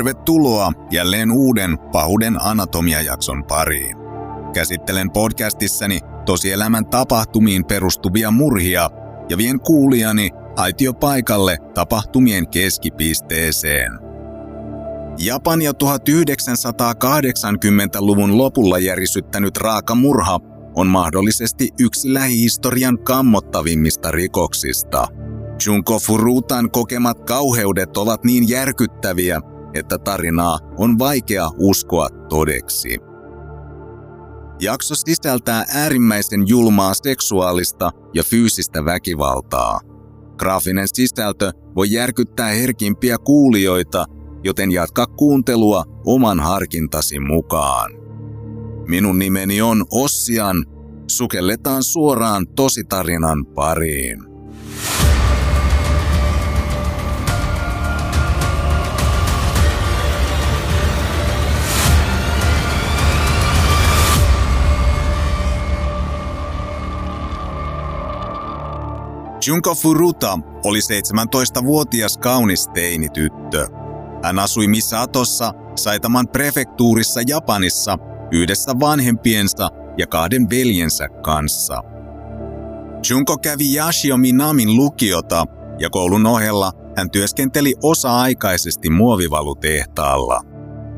Tervetuloa jälleen uuden Pahuuden anatomiajakson pariin. Käsittelen podcastissani tosielämän tapahtumiin perustuvia murhia ja vien kuulijani aitiopaikalle tapahtumien keskipisteeseen. Japan ja 1980-luvun lopulla järisyttänyt raaka murha on mahdollisesti yksi lähihistorian kammottavimmista rikoksista. Junko Furutan kokemat kauheudet ovat niin järkyttäviä, että tarinaa on vaikea uskoa todeksi. Jakso sisältää äärimmäisen julmaa seksuaalista ja fyysistä väkivaltaa. Graafinen sisältö voi järkyttää herkimpiä kuulijoita, joten jatka kuuntelua oman harkintasi mukaan. Minun nimeni on Ossian. Sukelletaan suoraan tositarinan pariin. Junko Furuta oli 17-vuotias kaunis teinityttö. Hän asui Misatossa, Saitaman prefektuurissa Japanissa yhdessä vanhempiensa ja kahden veljensä kanssa. Junko kävi Yashio Minamin lukiota ja koulun ohella hän työskenteli osa-aikaisesti muovivalutehtaalla.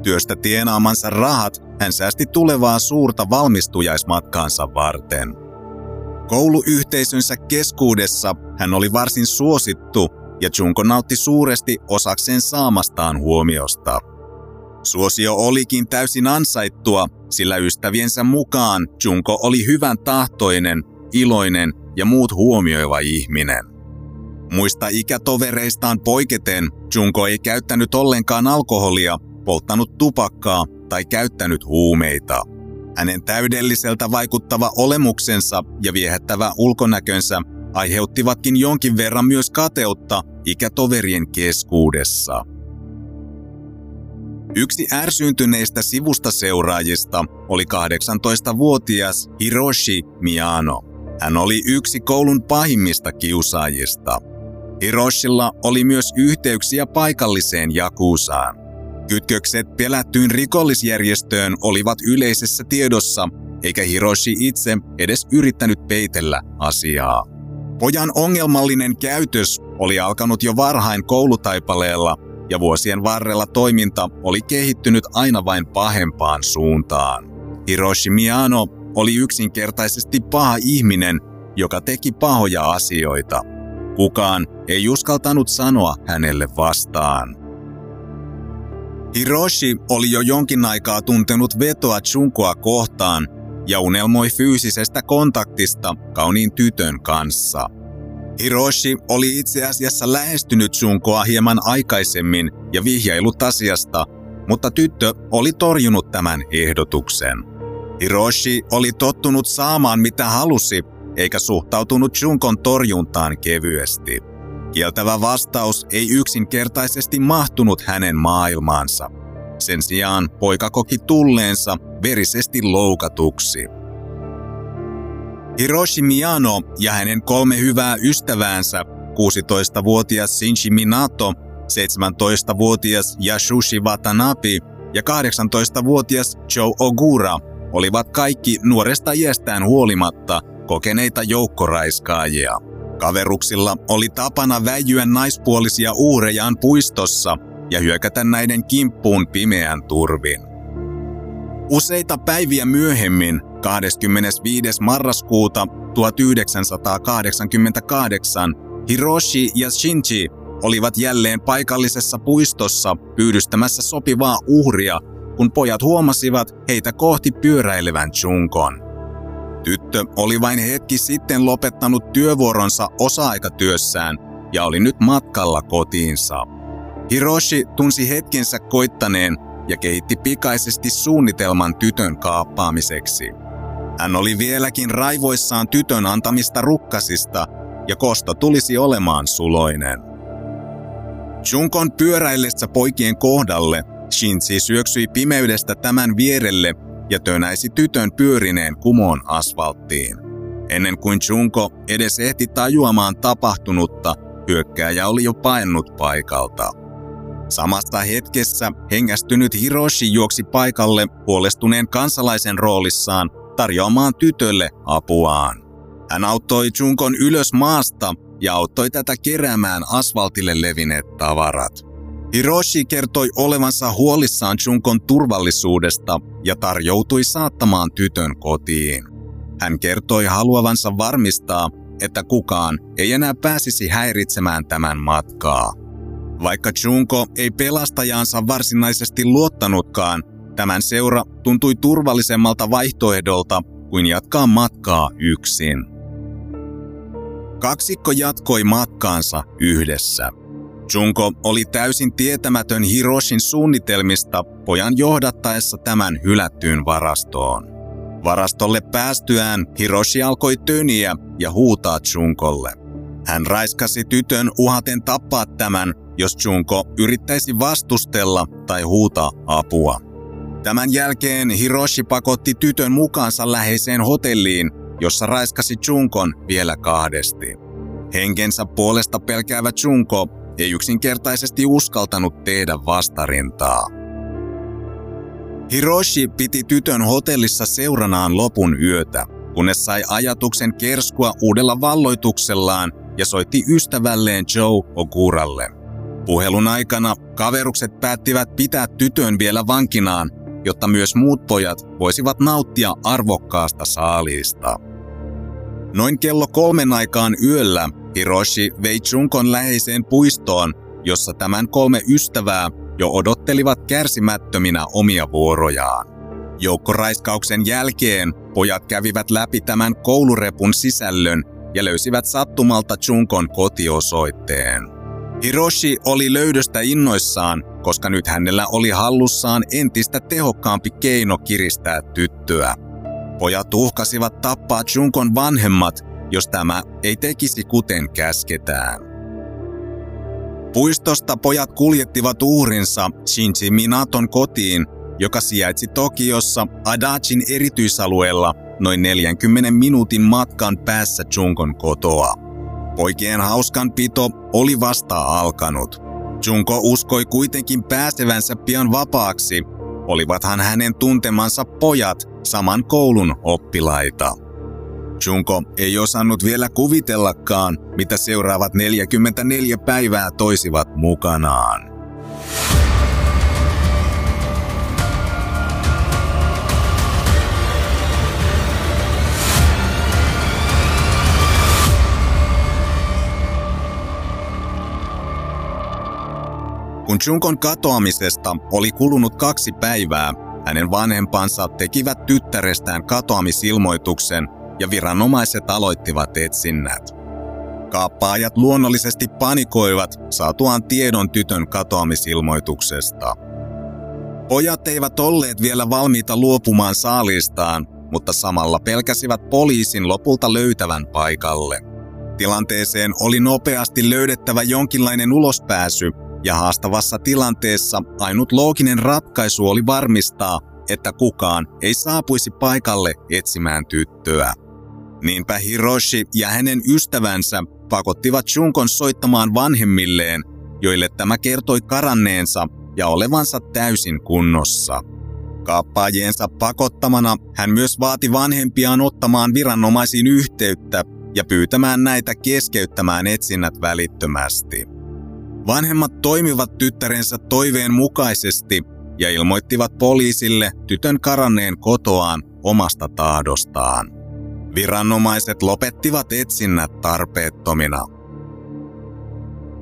Työstä tienaamansa rahat hän säästi tulevaa suurta valmistujaismatkaansa varten – Kouluyhteisönsä keskuudessa hän oli varsin suosittu ja Junko nautti suuresti osakseen saamastaan huomiosta. Suosio olikin täysin ansaittua, sillä ystäviensä mukaan Junko oli hyvän tahtoinen, iloinen ja muut huomioiva ihminen. Muista ikätovereistaan poiketen Junko ei käyttänyt ollenkaan alkoholia, polttanut tupakkaa tai käyttänyt huumeita. Hänen täydelliseltä vaikuttava olemuksensa ja viehättävä ulkonäkönsä aiheuttivatkin jonkin verran myös kateutta ikätoverien keskuudessa. Yksi ärsyyntyneistä sivusta seuraajista oli 18-vuotias Hiroshi Miyano. Hän oli yksi koulun pahimmista kiusaajista. Hiroshilla oli myös yhteyksiä paikalliseen Jakusaan. Kytkökset pelättyyn rikollisjärjestöön olivat yleisessä tiedossa, eikä Hiroshi itse edes yrittänyt peitellä asiaa. Pojan ongelmallinen käytös oli alkanut jo varhain koulutaipaleella ja vuosien varrella toiminta oli kehittynyt aina vain pahempaan suuntaan. Hiroshi Miyano oli yksinkertaisesti paha ihminen, joka teki pahoja asioita. Kukaan ei uskaltanut sanoa hänelle vastaan. Hiroshi oli jo jonkin aikaa tuntenut vetoa Junkoa kohtaan ja unelmoi fyysisestä kontaktista kauniin tytön kanssa. Hiroshi oli itse asiassa lähestynyt Junkoa hieman aikaisemmin ja vihjailut asiasta, mutta tyttö oli torjunut tämän ehdotuksen. Hiroshi oli tottunut saamaan mitä halusi, eikä suhtautunut Junkon torjuntaan kevyesti. Kieltävä vastaus ei yksinkertaisesti mahtunut hänen maailmaansa. Sen sijaan poika koki tulleensa verisesti loukatuksi. Hiroshi Miyano ja hänen kolme hyvää ystäväänsä, 16-vuotias Shinji Minato, 17-vuotias Yasushi Watanabe ja 18-vuotias Joe Ogura, olivat kaikki nuoresta iästään huolimatta kokeneita joukkoraiskaajia. Kaveruksilla oli tapana väijyä naispuolisia uurejaan puistossa ja hyökätä näiden kimppuun pimeän turvin. Useita päiviä myöhemmin, 25. marraskuuta 1988, Hiroshi ja Shinji olivat jälleen paikallisessa puistossa pyydystämässä sopivaa uhria, kun pojat huomasivat heitä kohti pyöräilevän Junkon. Tyttö oli vain hetki sitten lopettanut työvuoronsa osa-aikatyössään ja oli nyt matkalla kotiinsa. Hiroshi tunsi hetkensä koittaneen ja kehitti pikaisesti suunnitelman tytön kaappaamiseksi. Hän oli vieläkin raivoissaan tytön antamista rukkasista ja kosto tulisi olemaan suloinen. Junkon pyöräillessä poikien kohdalle Shinji syöksyi pimeydestä tämän vierelle ja tönäisi tytön pyörineen kumoon asfalttiin. Ennen kuin Junko edes ehti tajuamaan tapahtunutta, hyökkääjä oli jo paennut paikalta. Samasta hetkessä hengästynyt Hiroshi juoksi paikalle huolestuneen kansalaisen roolissaan tarjoamaan tytölle apuaan. Hän auttoi Junkon ylös maasta ja auttoi tätä keräämään asfaltille levineet tavarat. Hiroshi kertoi olevansa huolissaan Junkon turvallisuudesta ja tarjoutui saattamaan tytön kotiin. Hän kertoi haluavansa varmistaa, että kukaan ei enää pääsisi häiritsemään tämän matkaa. Vaikka Junko ei pelastajaansa varsinaisesti luottanutkaan, tämän seura tuntui turvallisemmalta vaihtoehdolta kuin jatkaa matkaa yksin. Kaksikko jatkoi matkaansa yhdessä. Junko oli täysin tietämätön Hiroshin suunnitelmista pojan johdattaessa tämän hylättyyn varastoon. Varastolle päästyään Hiroshi alkoi töniä ja huutaa Junkolle. Hän raiskasi tytön uhaten tappaa tämän, jos Junko yrittäisi vastustella tai huutaa apua. Tämän jälkeen Hiroshi pakotti tytön mukaansa läheiseen hotelliin, jossa raiskasi Junkon vielä kahdesti. Henkensä puolesta pelkäävä Junko ei yksinkertaisesti uskaltanut tehdä vastarintaa. Hiroshi piti tytön hotellissa seuranaan lopun yötä, kunnes sai ajatuksen kerskua uudella valloituksellaan ja soitti ystävälleen Joe Okuralle. Puhelun aikana kaverukset päättivät pitää tytön vielä vankinaan, jotta myös muut pojat voisivat nauttia arvokkaasta saaliista. Noin kello kolmen aikaan yöllä Hiroshi vei Junkon läheiseen puistoon, jossa tämän kolme ystävää jo odottelivat kärsimättöminä omia vuorojaan. Joukkoraiskauksen jälkeen pojat kävivät läpi tämän koulurepun sisällön ja löysivät sattumalta Junkon kotiosoitteen. Hiroshi oli löydöstä innoissaan, koska nyt hänellä oli hallussaan entistä tehokkaampi keino kiristää tyttöä. Pojat uhkasivat tappaa Junkon vanhemmat, jos tämä ei tekisi kuten käsketään. Puistosta pojat kuljettivat uhrinsa Shinji Minaton kotiin, joka sijaitsi Tokiossa Adachin erityisalueella noin 40 minuutin matkan päässä Junkon kotoa. Poikien hauskanpito oli vasta alkanut. Junko uskoi kuitenkin pääsevänsä pian vapaaksi, olivathan hänen tuntemansa pojat saman koulun oppilaita. Junko ei osannut vielä kuvitellakaan, mitä seuraavat 44 päivää toisivat mukanaan. Kun Junkon katoamisesta oli kulunut kaksi päivää, hänen vanhempansa tekivät tyttärestään katoamisilmoituksen ja viranomaiset aloittivat etsinnät. Kaappaajat luonnollisesti panikoivat saatuaan tiedon tytön katoamisilmoituksesta. Pojat eivät olleet vielä valmiita luopumaan saalistaan, mutta samalla pelkäsivät poliisin lopulta löytävän paikalle. Tilanteeseen oli nopeasti löydettävä jonkinlainen ulospääsy, ja haastavassa tilanteessa ainut looginen ratkaisu oli varmistaa, että kukaan ei saapuisi paikalle etsimään tyttöä. Niinpä Hiroshi ja hänen ystävänsä pakottivat Junkon soittamaan vanhemmilleen, joille tämä kertoi karanneensa ja olevansa täysin kunnossa. Kaappaajiensa pakottamana hän myös vaati vanhempiaan ottamaan viranomaisiin yhteyttä ja pyytämään näitä keskeyttämään etsinnät välittömästi. Vanhemmat toimivat tyttärensä toiveen mukaisesti ja ilmoittivat poliisille tytön karanneen kotoaan omasta tahdostaan. Viranomaiset lopettivat etsinnät tarpeettomina.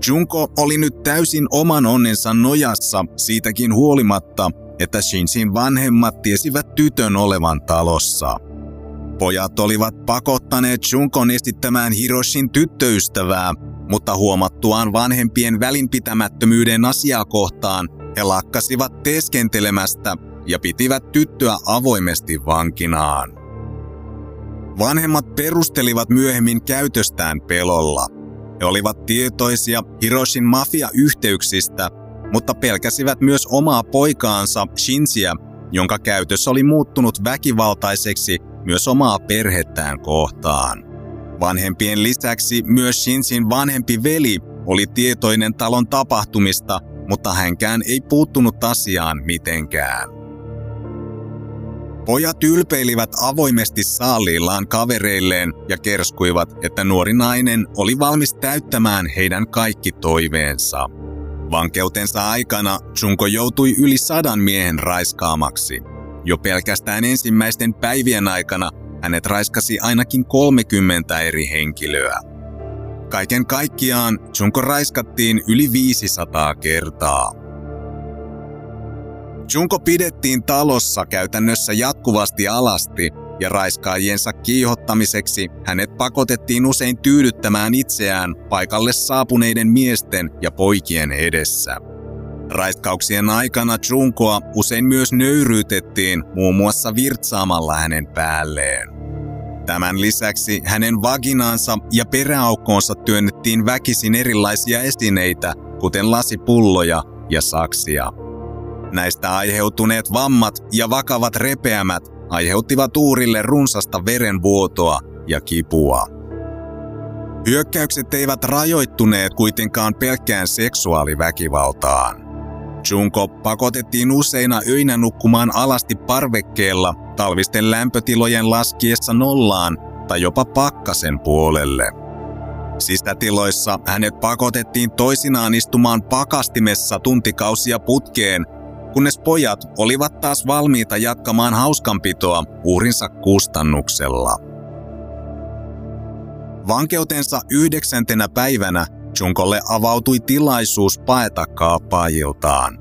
Junko oli nyt täysin oman onnensa nojassa siitäkin huolimatta, että Shinjin vanhemmat tiesivät tytön olevan talossa. Pojat olivat pakottaneet Junkon esittämään Hiroshin tyttöystävää mutta huomattuaan vanhempien välinpitämättömyyden asiaa kohtaan, he lakkasivat teeskentelemästä ja pitivät tyttöä avoimesti vankinaan. Vanhemmat perustelivat myöhemmin käytöstään pelolla. He olivat tietoisia Hiroshin mafia-yhteyksistä, mutta pelkäsivät myös omaa poikaansa Shinsiä, jonka käytös oli muuttunut väkivaltaiseksi myös omaa perhettään kohtaan. Vanhempien lisäksi myös Shinsin vanhempi veli oli tietoinen talon tapahtumista, mutta hänkään ei puuttunut asiaan mitenkään. Pojat ylpeilivät avoimesti saaliillaan kavereilleen ja kerskuivat, että nuori nainen oli valmis täyttämään heidän kaikki toiveensa. Vankeutensa aikana Junko joutui yli sadan miehen raiskaamaksi. Jo pelkästään ensimmäisten päivien aikana hänet raiskasi ainakin 30 eri henkilöä. Kaiken kaikkiaan Junko raiskattiin yli 500 kertaa. Junko pidettiin talossa käytännössä jatkuvasti alasti ja raiskaajiensa kiihottamiseksi hänet pakotettiin usein tyydyttämään itseään paikalle saapuneiden miesten ja poikien edessä. Raiskauksien aikana Junkoa usein myös nöyryytettiin muun muassa virtsaamalla hänen päälleen. Tämän lisäksi hänen vaginaansa ja peräaukkoonsa työnnettiin väkisin erilaisia esineitä, kuten lasipulloja ja saksia. Näistä aiheutuneet vammat ja vakavat repeämät aiheuttivat uurille runsasta verenvuotoa ja kipua. Hyökkäykset eivät rajoittuneet kuitenkaan pelkkään seksuaaliväkivaltaan. Junko pakotettiin useina öinä nukkumaan alasti parvekkeella talvisten lämpötilojen laskiessa nollaan tai jopa pakkasen puolelle. Sisätiloissa hänet pakotettiin toisinaan istumaan pakastimessa tuntikausia putkeen, kunnes pojat olivat taas valmiita jatkamaan hauskanpitoa uhrinsa kustannuksella. Vankeutensa yhdeksäntenä päivänä Junkolle avautui tilaisuus paeta kaappaajiltaan.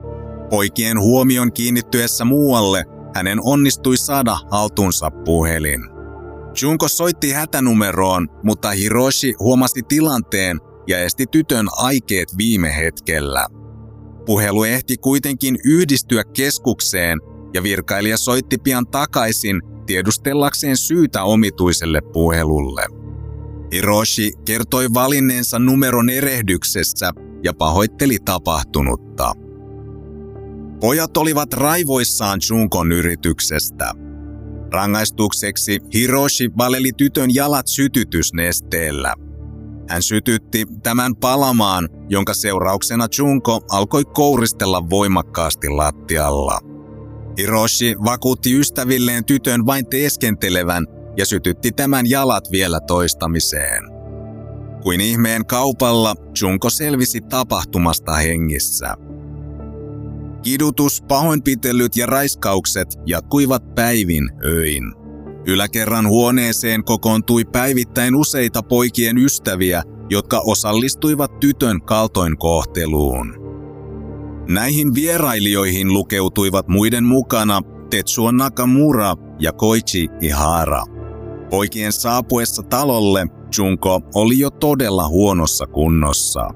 Poikien huomion kiinnittyessä muualle hänen onnistui saada haltuunsa puhelin. Junko soitti hätänumeroon, mutta Hiroshi huomasi tilanteen ja esti tytön aikeet viime hetkellä. Puhelu ehti kuitenkin yhdistyä keskukseen ja virkailija soitti pian takaisin tiedustellakseen syytä omituiselle puhelulle. Hiroshi kertoi valinneensa numeron erehdyksessä ja pahoitteli tapahtunutta. Pojat olivat raivoissaan Junkon yrityksestä. Rangaistukseksi Hiroshi valeli tytön jalat sytytysnesteellä. Hän sytytti tämän palamaan, jonka seurauksena Junko alkoi kouristella voimakkaasti lattialla. Hiroshi vakuutti ystävilleen tytön vain teeskentelevän ja sytytti tämän jalat vielä toistamiseen. Kuin ihmeen kaupalla Junko selvisi tapahtumasta hengissä. Kidutus, pahoinpitelyt ja raiskaukset jatkuivat päivin öin. Yläkerran huoneeseen kokoontui päivittäin useita poikien ystäviä, jotka osallistuivat tytön kaltoinkohteluun. Näihin vierailijoihin lukeutuivat muiden mukana Tetsuo Nakamura ja Koichi Ihara. Poikien saapuessa talolle Junko oli jo todella huonossa kunnossa.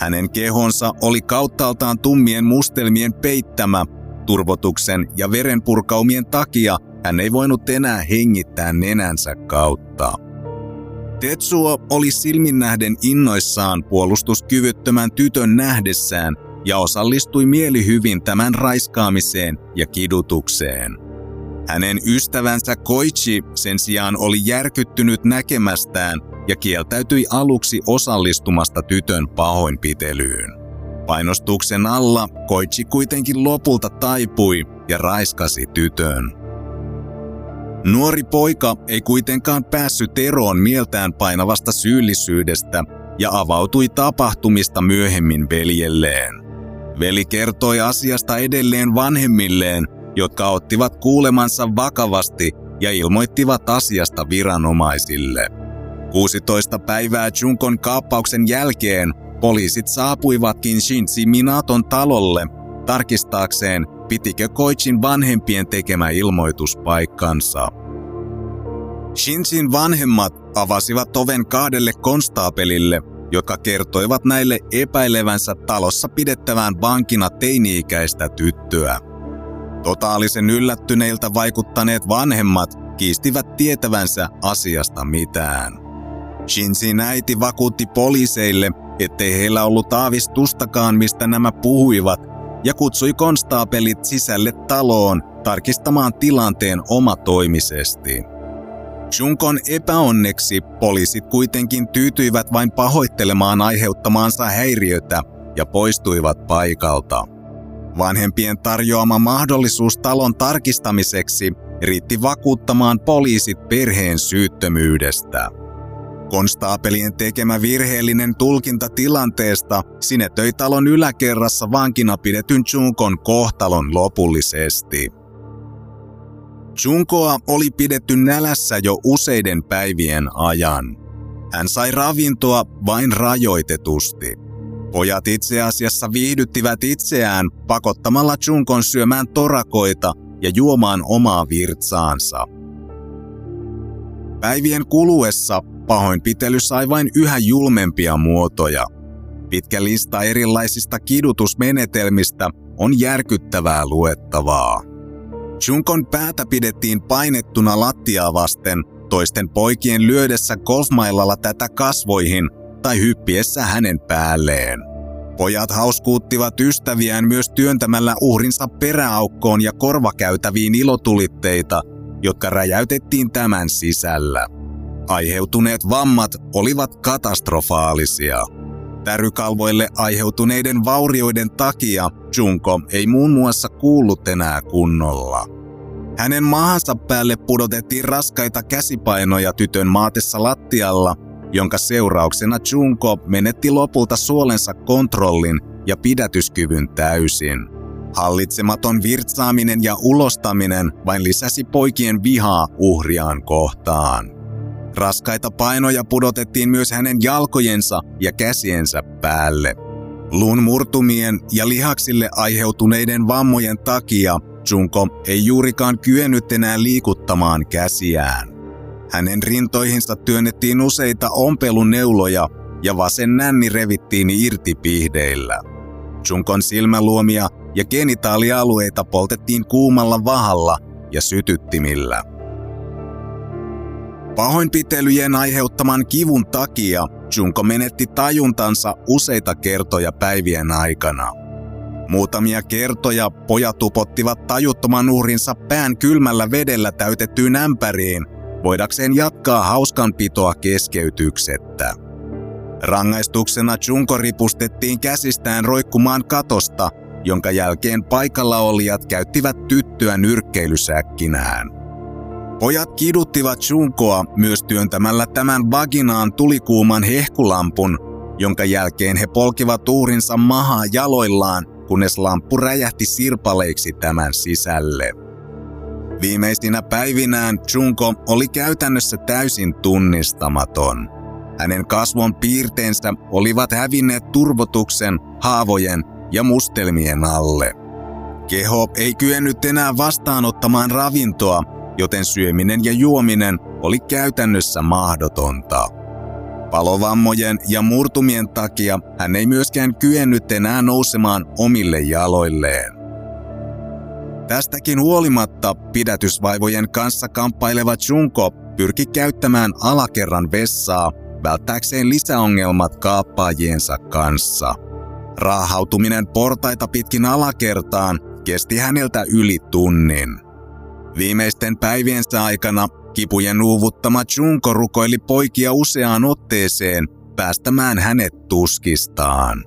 Hänen kehonsa oli kauttaaltaan tummien mustelmien peittämä. Turvotuksen ja verenpurkaumien takia hän ei voinut enää hengittää nenänsä kautta. Tetsuo oli silminnähden innoissaan puolustuskyvyttömän tytön nähdessään ja osallistui mielihyvin tämän raiskaamiseen ja kidutukseen. Hänen ystävänsä Koichi sen sijaan oli järkyttynyt näkemästään ja kieltäytyi aluksi osallistumasta tytön pahoinpitelyyn. Painostuksen alla Koichi kuitenkin lopulta taipui ja raiskasi tytön. Nuori poika ei kuitenkaan päässyt eroon mieltään painavasta syyllisyydestä ja avautui tapahtumista myöhemmin veljelleen. Veli kertoi asiasta edelleen vanhemmilleen, jotka ottivat kuulemansa vakavasti ja ilmoittivat asiasta viranomaisille. 16 päivää Junkon kaappauksen jälkeen poliisit saapuivatkin Shinji Minaton talolle tarkistaakseen, pitikö Koichin vanhempien tekemä ilmoitus paikkansa. Shinjin vanhemmat avasivat oven kahdelle konstaapelille, jotka kertoivat näille epäilevänsä talossa pidettävään vankina teini-ikäistä tyttöä. Totaalisen yllättyneiltä vaikuttaneet vanhemmat kiistivät tietävänsä asiasta mitään. Shinjin äiti vakuutti poliiseille, ettei heillä ollut aavistustakaan mistä nämä puhuivat ja kutsui konstaapelit sisälle taloon tarkistamaan tilanteen omatoimisesti. Junkon epäonneksi poliisit kuitenkin tyytyivät vain pahoittelemaan aiheuttamaansa häiriötä ja poistuivat paikalta. Vanhempien tarjoama mahdollisuus talon tarkistamiseksi riitti vakuuttamaan poliisit perheen syyttömyydestä. Konstaapelien tekemä virheellinen tulkinta tilanteesta sinetöi talon yläkerrassa vankina pidetyn Junkon kohtalon lopullisesti. Junkoa oli pidetty nälässä jo useiden päivien ajan. Hän sai ravintoa vain rajoitetusti. Pojat itse asiassa viihdyttivät itseään pakottamalla Junkon syömään torakoita ja juomaan omaa virtsaansa. Päivien kuluessa pahoinpitely sai vain yhä julmempia muotoja. Pitkä lista erilaisista kidutusmenetelmistä on järkyttävää luettavaa. Junkon päätä pidettiin painettuna lattiaa vasten toisten poikien lyödessä golfmailalla tätä kasvoihin tai hyppiessä hänen päälleen. Pojat hauskuuttivat ystäviään myös työntämällä uhrinsa peräaukkoon ja korvakäytäviin ilotulitteita, jotka räjäytettiin tämän sisällä. Aiheutuneet vammat olivat katastrofaalisia. Tärykalvoille aiheutuneiden vaurioiden takia Junko ei muun muassa kuullut enää kunnolla. Hänen maahansa päälle pudotettiin raskaita käsipainoja tytön maatessa lattialla, jonka seurauksena Junko menetti lopulta suolensa kontrollin ja pidätyskyvyn täysin. Hallitsematon virtsaaminen ja ulostaminen vain lisäsi poikien vihaa uhriaan kohtaan. Raskaita painoja pudotettiin myös hänen jalkojensa ja käsiensä päälle. Luun murtumien ja lihaksille aiheutuneiden vammojen takia Junko ei juurikaan kyennyt enää liikuttamaan käsiään. Hänen rintoihinsa työnnettiin useita ompeluneuloja ja vasen nänni revittiin irti pihdeillä. Junkon silmäluomia ja genitaalialueita poltettiin kuumalla vahalla ja sytyttimillä. Pahoinpitelyjen aiheuttaman kivun takia Junko menetti tajuntansa useita kertoja päivien aikana. Muutamia kertoja pojat tupottivat tajuttoman uhrinsa pään kylmällä vedellä täytettyyn ämpäriin, voidakseen jatkaa hauskanpitoa keskeytyksettä. Rangaistuksena Junko ripustettiin käsistään roikkumaan katosta, jonka jälkeen paikalla olijat käyttivät tyttöä nyrkkeilysäkkinään. Pojat kiduttivat Junkoa myös työntämällä tämän vaginaan tulikuuman hehkulampun, jonka jälkeen he polkivat uhrinsa mahaa jaloillaan, kunnes lamppu räjähti sirpaleiksi tämän sisälle. Viimeisinä päivinään Junko oli käytännössä täysin tunnistamaton. Hänen kasvon piirteensä olivat hävinneet turvotuksen, haavojen ja mustelmien alle. Keho ei kyennyt enää vastaanottamaan ravintoa joten syöminen ja juominen oli käytännössä mahdotonta. Palovammojen ja murtumien takia hän ei myöskään kyennyt enää nousemaan omille jaloilleen. Tästäkin huolimatta pidätysvaivojen kanssa kamppaileva Junko pyrki käyttämään alakerran vessaa välttääkseen lisäongelmat kaappaajiensa kanssa. Raahautuminen portaita pitkin alakertaan kesti häneltä yli tunnin. Viimeisten päiviensä aikana kipujen uuvuttama Junko rukoili poikia useaan otteeseen päästämään hänet tuskistaan.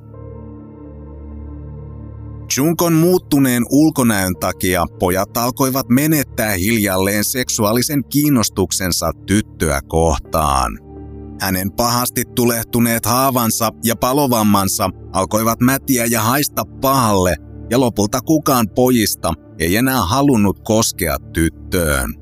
Junkon muuttuneen ulkonäön takia pojat alkoivat menettää hiljalleen seksuaalisen kiinnostuksensa tyttöä kohtaan. Hänen pahasti tulehtuneet haavansa ja palovammansa alkoivat mätiä ja haista pahalle, ja lopulta kukaan pojista ei enää halunnut koskea tyttöön.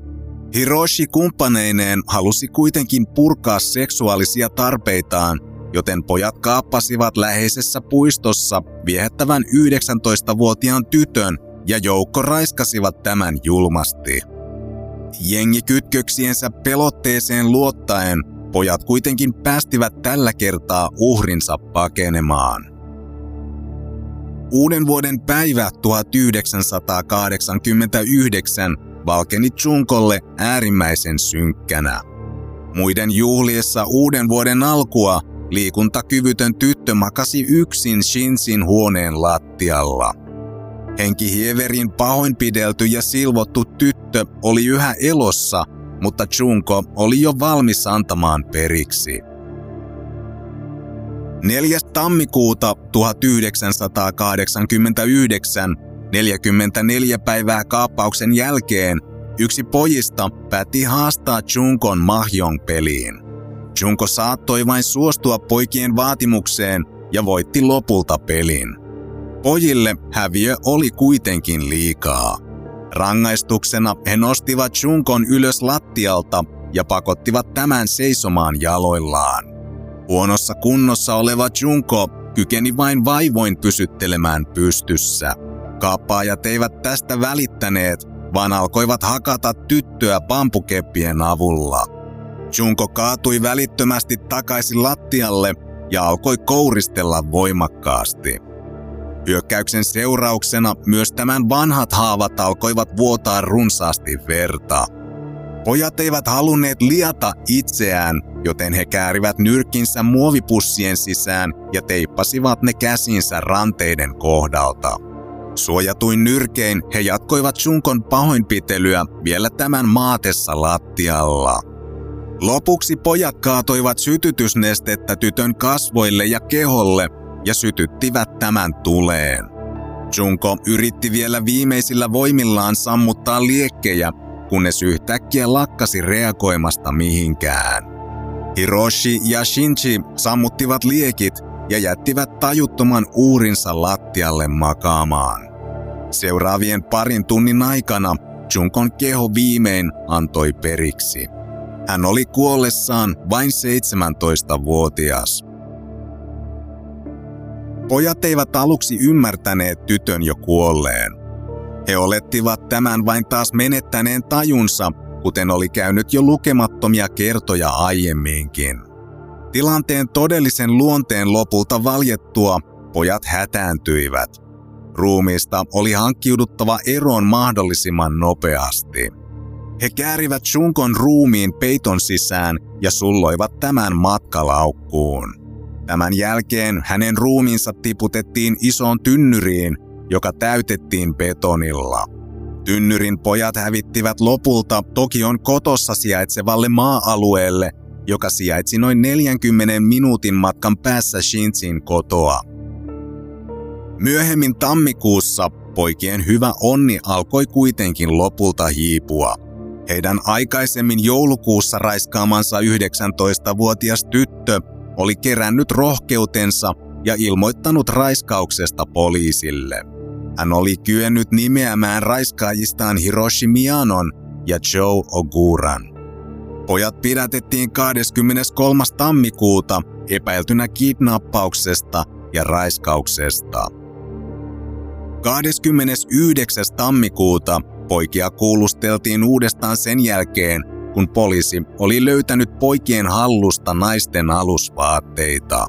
Hiroshi kumppaneineen halusi kuitenkin purkaa seksuaalisia tarpeitaan, joten pojat kaappasivat läheisessä puistossa viehättävän 19-vuotiaan tytön ja joukko raiskasivat tämän julmasti. Jengi kytköksiensä pelotteeseen luottaen pojat kuitenkin päästivät tällä kertaa uhrinsa pakenemaan. Uuden vuoden päivä 1989 valkeni Junkolle äärimmäisen synkkänä. Muiden juhliessa uuden vuoden alkua liikuntakyvytön tyttö makasi yksin Shinsin huoneen lattialla. Henkihieverin pahoinpidelty ja silvottu tyttö oli yhä elossa, mutta Junko oli jo valmis antamaan periksi. 4. tammikuuta 1989, 44 päivää kaappauksen jälkeen, yksi pojista päätti haastaa Junkon Mahjong peliin. Junko saattoi vain suostua poikien vaatimukseen ja voitti lopulta pelin. Pojille häviö oli kuitenkin liikaa. Rangaistuksena he nostivat Junkon ylös lattialta ja pakottivat tämän seisomaan jaloillaan. Huonossa kunnossa oleva Junko kykeni vain vaivoin pysyttelemään pystyssä. Kaappaajat eivät tästä välittäneet, vaan alkoivat hakata tyttöä pampukeppien avulla. Junko kaatui välittömästi takaisin lattialle ja alkoi kouristella voimakkaasti. Hyökkäyksen seurauksena myös tämän vanhat haavat alkoivat vuotaa runsaasti verta. Pojat eivät halunneet liata itseään, joten he käärivät nyrkinsä muovipussien sisään ja teippasivat ne käsinsä ranteiden kohdalta. Suojatuin nyrkein he jatkoivat Junkon pahoinpitelyä vielä tämän maatessa lattialla. Lopuksi pojat kaatoivat sytytysnestettä tytön kasvoille ja keholle ja sytyttivät tämän tuleen. Junko yritti vielä viimeisillä voimillaan sammuttaa liekkejä, kunnes yhtäkkiä lakkasi reagoimasta mihinkään. Hiroshi ja Shinji sammuttivat liekit ja jättivät tajuttoman uurinsa lattialle makaamaan. Seuraavien parin tunnin aikana Junkon keho viimein antoi periksi. Hän oli kuollessaan vain 17-vuotias. Pojat eivät aluksi ymmärtäneet tytön jo kuolleen. He olettivat tämän vain taas menettäneen tajunsa, kuten oli käynyt jo lukemattomia kertoja aiemminkin. Tilanteen todellisen luonteen lopulta valjettua pojat hätääntyivät. Ruumiista oli hankkiuduttava eroon mahdollisimman nopeasti. He käärivät Shunkon ruumiin peiton sisään ja sulloivat tämän matkalaukkuun. Tämän jälkeen hänen ruumiinsa tiputettiin isoon tynnyriin, joka täytettiin betonilla. Tynnyrin pojat hävittivät lopulta Tokion kotossa sijaitsevalle maa-alueelle, joka sijaitsi noin 40 minuutin matkan päässä Shinzin kotoa. Myöhemmin tammikuussa poikien hyvä onni alkoi kuitenkin lopulta hiipua. Heidän aikaisemmin joulukuussa raiskaamansa 19-vuotias tyttö oli kerännyt rohkeutensa ja ilmoittanut raiskauksesta poliisille. Hän oli kyennyt nimeämään raiskaajistaan Hiroshi Mianon ja Joe Oguran. Pojat pidätettiin 23. tammikuuta epäiltynä kidnappauksesta ja raiskauksesta. 29. tammikuuta poikia kuulusteltiin uudestaan sen jälkeen, kun poliisi oli löytänyt poikien hallusta naisten alusvaatteita.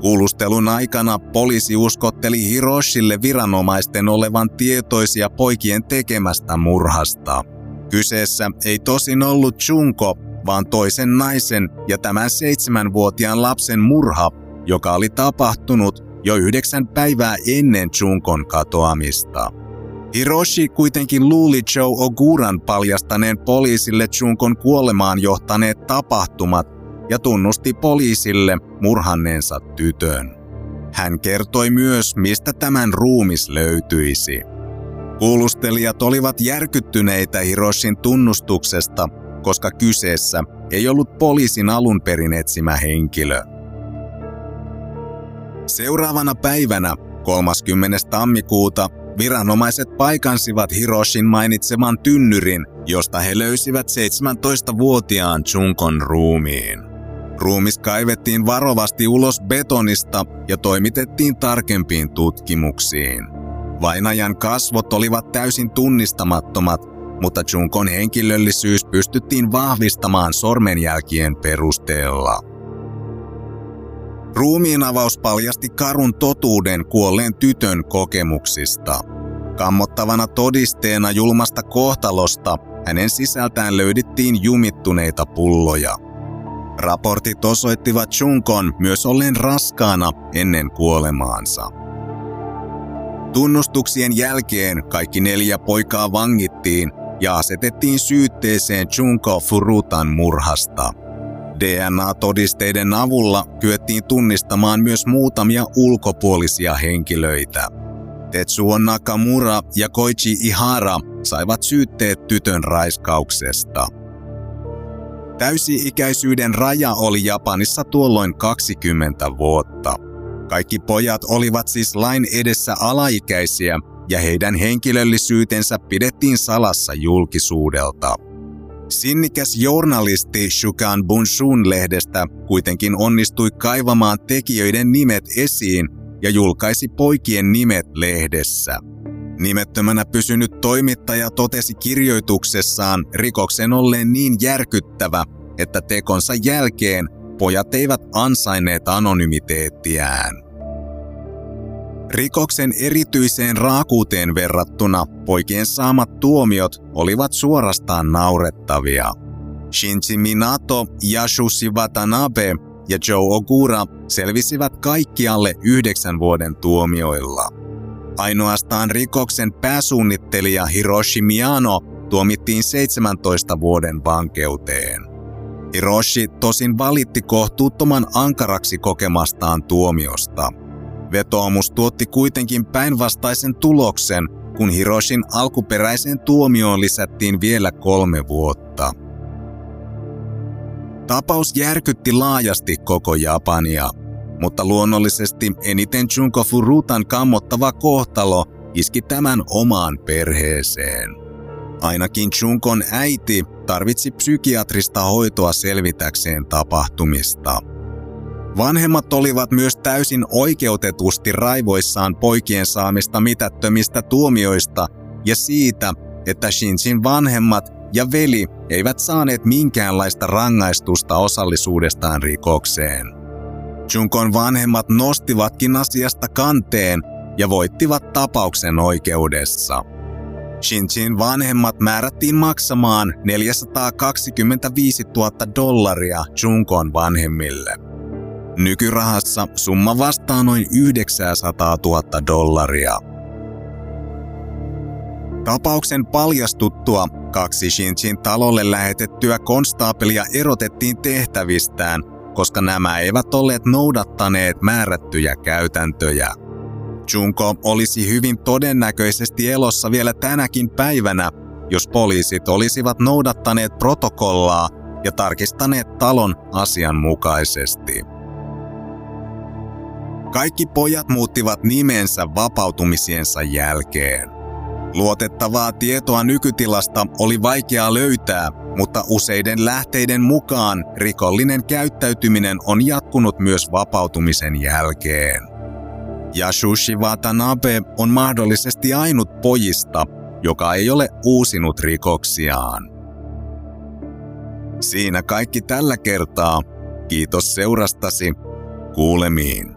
Kuulustelun aikana poliisi uskotteli Hiroshille viranomaisten olevan tietoisia poikien tekemästä murhasta. Kyseessä ei tosin ollut Junko, vaan toisen naisen ja tämän seitsemänvuotiaan lapsen murha, joka oli tapahtunut jo yhdeksän päivää ennen Junkon katoamista. Hiroshi kuitenkin luuli Joe Oguran paljastaneen poliisille Junkon kuolemaan johtaneet tapahtumat ja tunnusti poliisille murhanneensa tytön. Hän kertoi myös, mistä tämän ruumis löytyisi. Kuulustelijat olivat järkyttyneitä Hiroshin tunnustuksesta, koska kyseessä ei ollut poliisin alun perin etsimä henkilö. Seuraavana päivänä, 30. tammikuuta, viranomaiset paikansivat Hiroshin mainitseman tynnyrin, josta he löysivät 17-vuotiaan Junkon ruumiin. Ruumis kaivettiin varovasti ulos betonista ja toimitettiin tarkempiin tutkimuksiin. Vainajan kasvot olivat täysin tunnistamattomat, mutta Junkon henkilöllisyys pystyttiin vahvistamaan sormenjälkien perusteella. Ruumiin avaus paljasti karun totuuden kuolleen tytön kokemuksista. Kammottavana todisteena julmasta kohtalosta hänen sisältään löydettiin jumittuneita pulloja. Raportit osoittivat Chunkon myös olleen raskaana ennen kuolemaansa. Tunnustuksien jälkeen kaikki neljä poikaa vangittiin ja asetettiin syytteeseen Junko Furutan murhasta. DNA-todisteiden avulla kyettiin tunnistamaan myös muutamia ulkopuolisia henkilöitä. Tetsuo Nakamura ja Koichi Ihara saivat syytteet tytön raiskauksesta. Täysi-ikäisyyden raja oli Japanissa tuolloin 20 vuotta. Kaikki pojat olivat siis lain edessä alaikäisiä ja heidän henkilöllisyytensä pidettiin salassa julkisuudelta. Sinnikäs journalisti Shukan Bunshun lehdestä kuitenkin onnistui kaivamaan tekijöiden nimet esiin ja julkaisi poikien nimet lehdessä. Nimettömänä pysynyt toimittaja totesi kirjoituksessaan rikoksen olleen niin järkyttävä, että tekonsa jälkeen pojat eivät ansainneet anonymiteettiään. Rikoksen erityiseen raakuuteen verrattuna poikien saamat tuomiot olivat suorastaan naurettavia. Shinji Minato, Yasushi Watanabe ja Joe Ogura selvisivät kaikkialle yhdeksän vuoden tuomioilla. Ainoastaan rikoksen pääsuunnittelija Hiroshi Miyano tuomittiin 17 vuoden vankeuteen. Hiroshi tosin valitti kohtuuttoman ankaraksi kokemastaan tuomiosta – Vetoomus tuotti kuitenkin päinvastaisen tuloksen, kun Hiroshin alkuperäiseen tuomioon lisättiin vielä kolme vuotta. Tapaus järkytti laajasti koko Japania, mutta luonnollisesti eniten Junko Furutan kammottava kohtalo iski tämän omaan perheeseen. Ainakin Junkon äiti tarvitsi psykiatrista hoitoa selvitäkseen tapahtumista. Vanhemmat olivat myös täysin oikeutetusti raivoissaan poikien saamista mitättömistä tuomioista ja siitä, että Shinjin vanhemmat ja veli eivät saaneet minkäänlaista rangaistusta osallisuudestaan rikokseen. Junkon vanhemmat nostivatkin asiasta kanteen ja voittivat tapauksen oikeudessa. Shinjin vanhemmat määrättiin maksamaan 425 000 dollaria Junkon vanhemmille. Nykyrahassa summa vastaa noin 900 000 dollaria. Tapauksen paljastuttua kaksi Shinjin talolle lähetettyä konstaapelia erotettiin tehtävistään, koska nämä eivät olleet noudattaneet määrättyjä käytäntöjä. Junko olisi hyvin todennäköisesti elossa vielä tänäkin päivänä, jos poliisit olisivat noudattaneet protokollaa ja tarkistaneet talon asianmukaisesti. Kaikki pojat muuttivat nimensä vapautumisiensa jälkeen. Luotettavaa tietoa nykytilasta oli vaikea löytää, mutta useiden lähteiden mukaan rikollinen käyttäytyminen on jatkunut myös vapautumisen jälkeen. Yasushi Watanabe on mahdollisesti ainut pojista, joka ei ole uusinut rikoksiaan. Siinä kaikki tällä kertaa. Kiitos seurastasi. Kuulemiin.